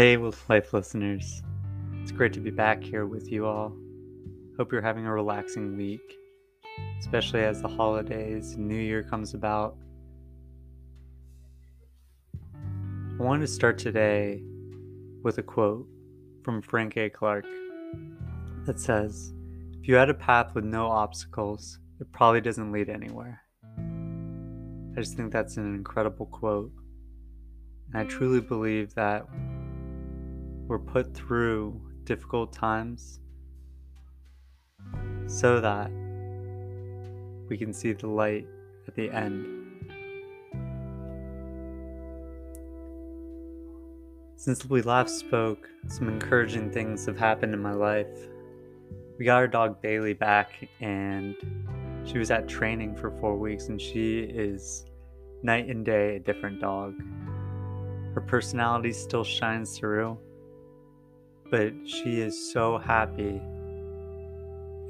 Hey, life listeners. It's great to be back here with you all. Hope you're having a relaxing week, especially as the holidays and New Year comes about. I wanted to start today with a quote from Frank A. Clark that says, If you had a path with no obstacles, it probably doesn't lead anywhere. I just think that's an incredible quote. And I truly believe that we're put through difficult times so that we can see the light at the end. Since we last spoke, some encouraging things have happened in my life. We got our dog Bailey back, and she was at training for four weeks, and she is night and day a different dog. Her personality still shines through, but she is so happy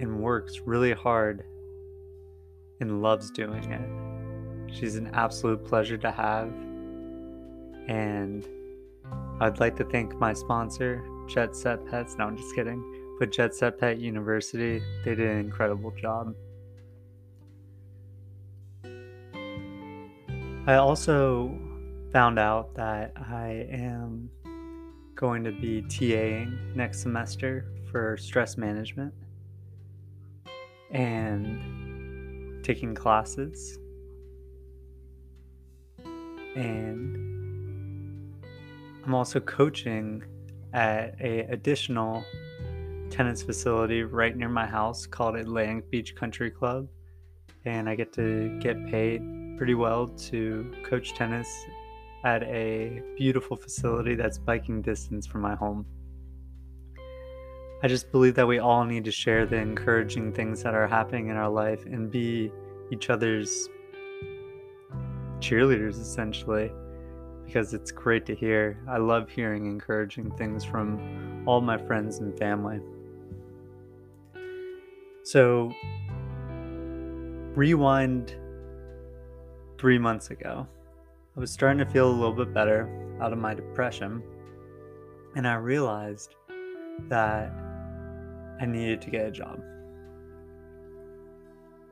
and works really hard and loves doing it. She's an absolute pleasure to have. And I'd like to thank my sponsor, Jet Set Pets. No, I'm just kidding. But Jet Set Pet University, they did an incredible job. I also found out that I am going to be TAing next semester for stress management and taking classes. And I'm also coaching at a additional tennis facility right near my house called Atlantic Beach Country Club. And I get to get paid pretty well to coach tennis at a beautiful facility that's biking distance from my home. I just believe that we all need to share the encouraging things that are happening in our life and be each other's cheerleaders essentially because it's great to hear. I love hearing encouraging things from all my friends and family. So, rewind three months ago. I was starting to feel a little bit better out of my depression, and I realized that I needed to get a job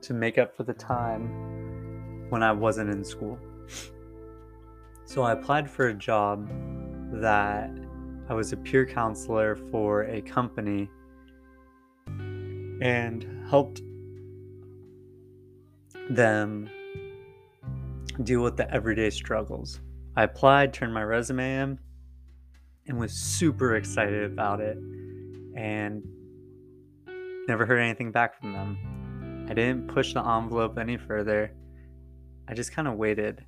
to make up for the time when I wasn't in school. So I applied for a job that I was a peer counselor for a company and helped them deal with the everyday struggles. I applied, turned my resume in, and was super excited about it. And never heard anything back from them. I didn't push the envelope any further. I just kind of waited.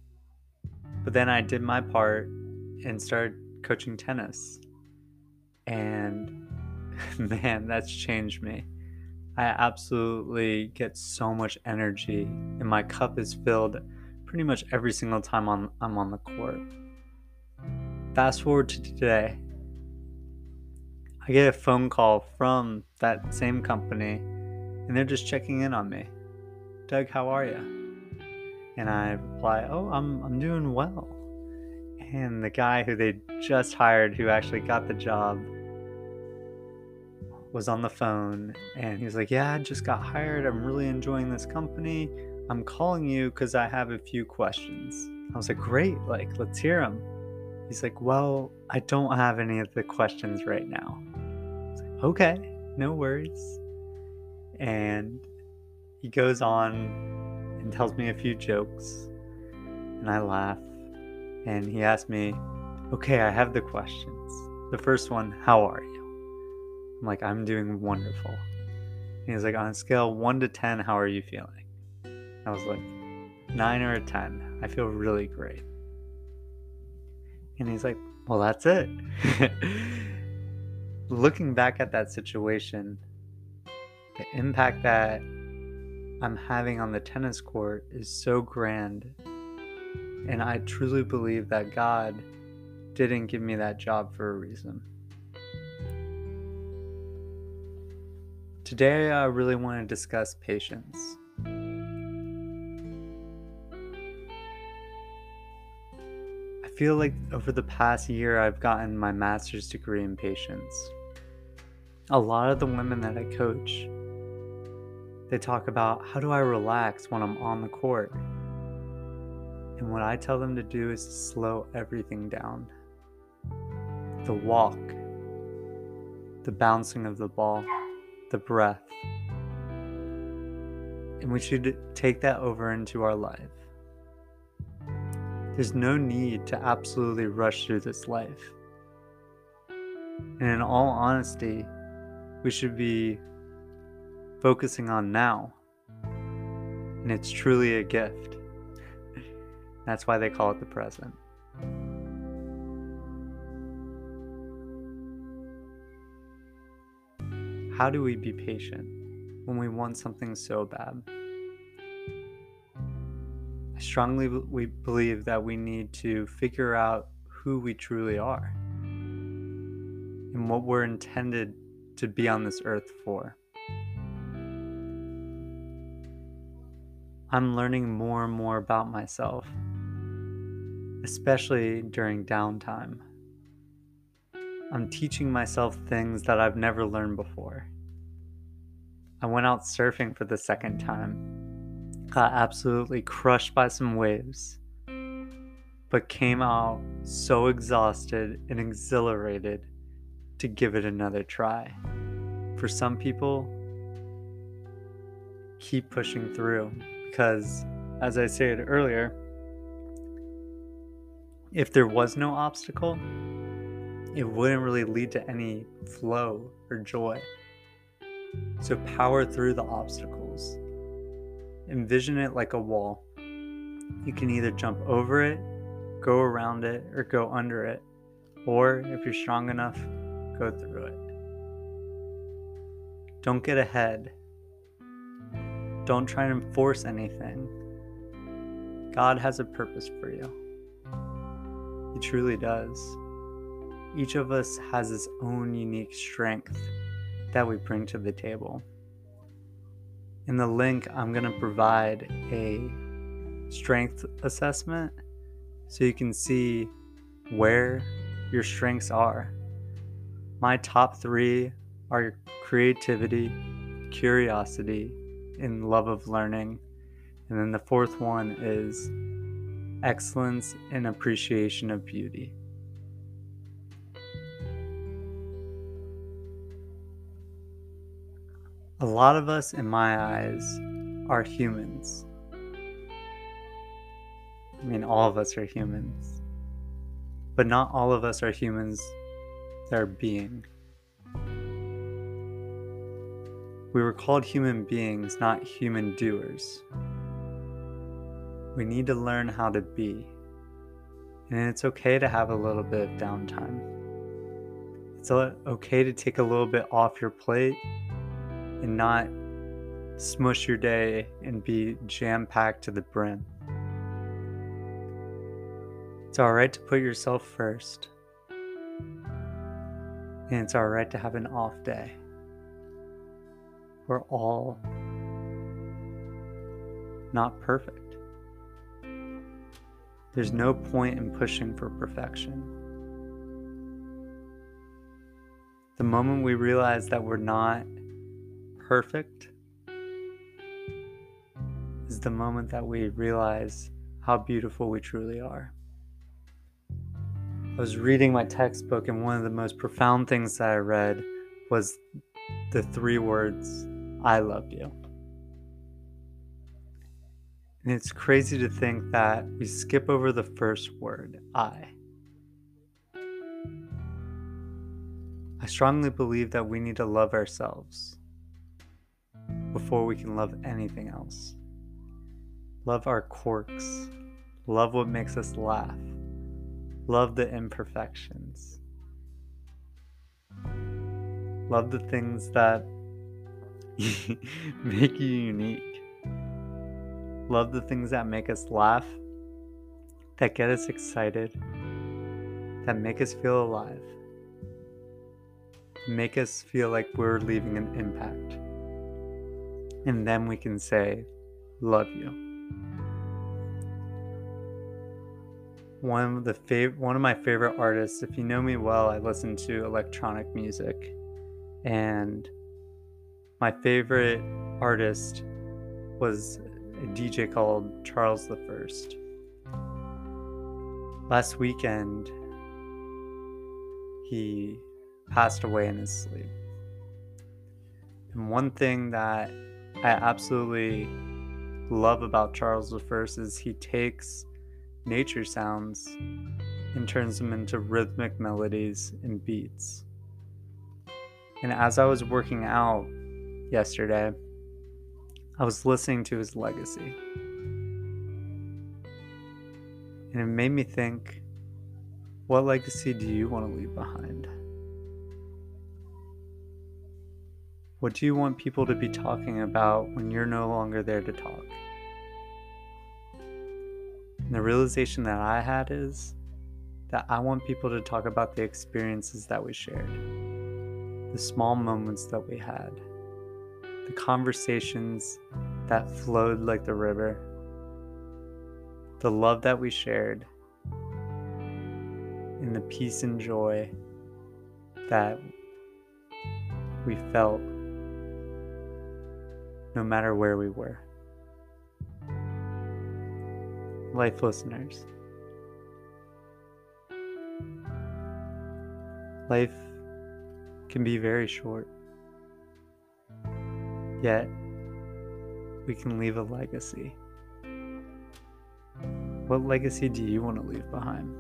But then I did my part and started coaching tennis. And man, that's changed me. I absolutely get so much energy, and my cup is filled pretty much every single time on, I'm on the court. Fast forward to today. I get a phone call from that same company, and they're just checking in on me. Doug, how are you? And I reply, Oh, I'm, I'm doing well. And the guy who they just hired, who actually got the job, was on the phone and he was like, Yeah, I just got hired. I'm really enjoying this company. I'm calling you because I have a few questions. I was like, Great, like, let's hear them. He's like, Well, I don't have any of the questions right now. Like, okay, no worries. And he goes on and tells me a few jokes, and I laugh. And he asks me, Okay, I have the questions. The first one, How are you? I'm like, I'm doing wonderful. And he's like, On a scale 1 to 10, how are you feeling? I was like, nine or a 10. I feel really great. And he's like, well, that's it. Looking back at that situation, the impact that I'm having on the tennis court is so grand. And I truly believe that God didn't give me that job for a reason. Today, I really want to discuss patience. Feel like over the past year, I've gotten my master's degree in patience. A lot of the women that I coach, they talk about how do I relax when I'm on the court? And what I tell them to do is to slow everything down. The walk, the bouncing of the ball, the breath. And we should take that over into our life. There's no need to absolutely rush through this life. And in all honesty, we should be focusing on now. And it's truly a gift. That's why they call it the present. How do we be patient when we want something so bad? I strongly we believe that we need to figure out who we truly are and what we're intended to be on this earth for. I'm learning more and more about myself, especially during downtime. I'm teaching myself things that I've never learned before. I went out surfing for the second time, got absolutely crushed by some waves, but came out so exhausted and exhilarated to give it another try. For some people, keep pushing through because, as I said earlier, if there was no obstacle, it wouldn't really lead to any flow or joy. So power through the obstacles. Envision it like a wall. You can either jump over it, go around it, or go under it. Or if you're strong enough, go through it. Don't get ahead. Don't try and force anything. God has a purpose for you. He truly does each of us has his own unique strength that we bring to the table. In the link, I'm going to provide a strength assessment so you can see where your strengths are. My top three are creativity, curiosity, and love of learning. And then the fourth one is excellence and appreciation of beauty. A lot of us, in my eyes, are humans. I mean, all of us are humans. But not all of us are humans that are being. We were called human beings, not human doers. We need to learn how to be. And it's okay to have a little bit of downtime. It's okay to take a little bit off your plate and not smush your day and be jam packed to the brim. It's alright to put yourself first. And it's alright to have an off day. We're all not perfect. There's no point in pushing for perfection. The moment we realize that we're not perfect is the moment that we realize how beautiful we truly are. I was reading my textbook, and one of the most profound things that I read was the three words, I love you. And it's crazy to think that we skip over the first word, I. I strongly believe that we need to love ourselves before we can love anything else. Love our quirks. Love what makes us laugh. Love the imperfections. Love the things that make you unique. Love the things that make us laugh, that get us excited, that make us feel alive, make us feel like we're leaving an impact and then we can say, Love you. one of the fav- one of my favorite artists. If you know me well, I listen to electronic music, and my favorite artist was a DJ called Charles the First. Last weekend, he passed away in his sleep. And one thing that I absolutely love about Charles I is he takes nature sounds and turns them into rhythmic melodies and beats. And as I was working out yesterday, I was listening to his legacy. And it made me think what legacy do you want to leave behind? What do you want people to be talking about when you're no longer there to talk? And the realization that I had is that I want people to talk about the experiences that we shared, the small moments that we had, the conversations that flowed like the river, the love that we shared, and the peace and joy that we felt no matter where we were. life listeners. Life can be very short, yet we can leave a legacy. What legacy do you want to leave behind?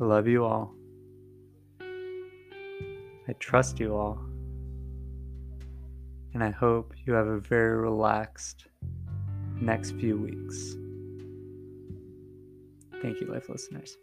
I love you all. I trust you all and I hope you have a very relaxed next few weeks. Thank you, life listeners.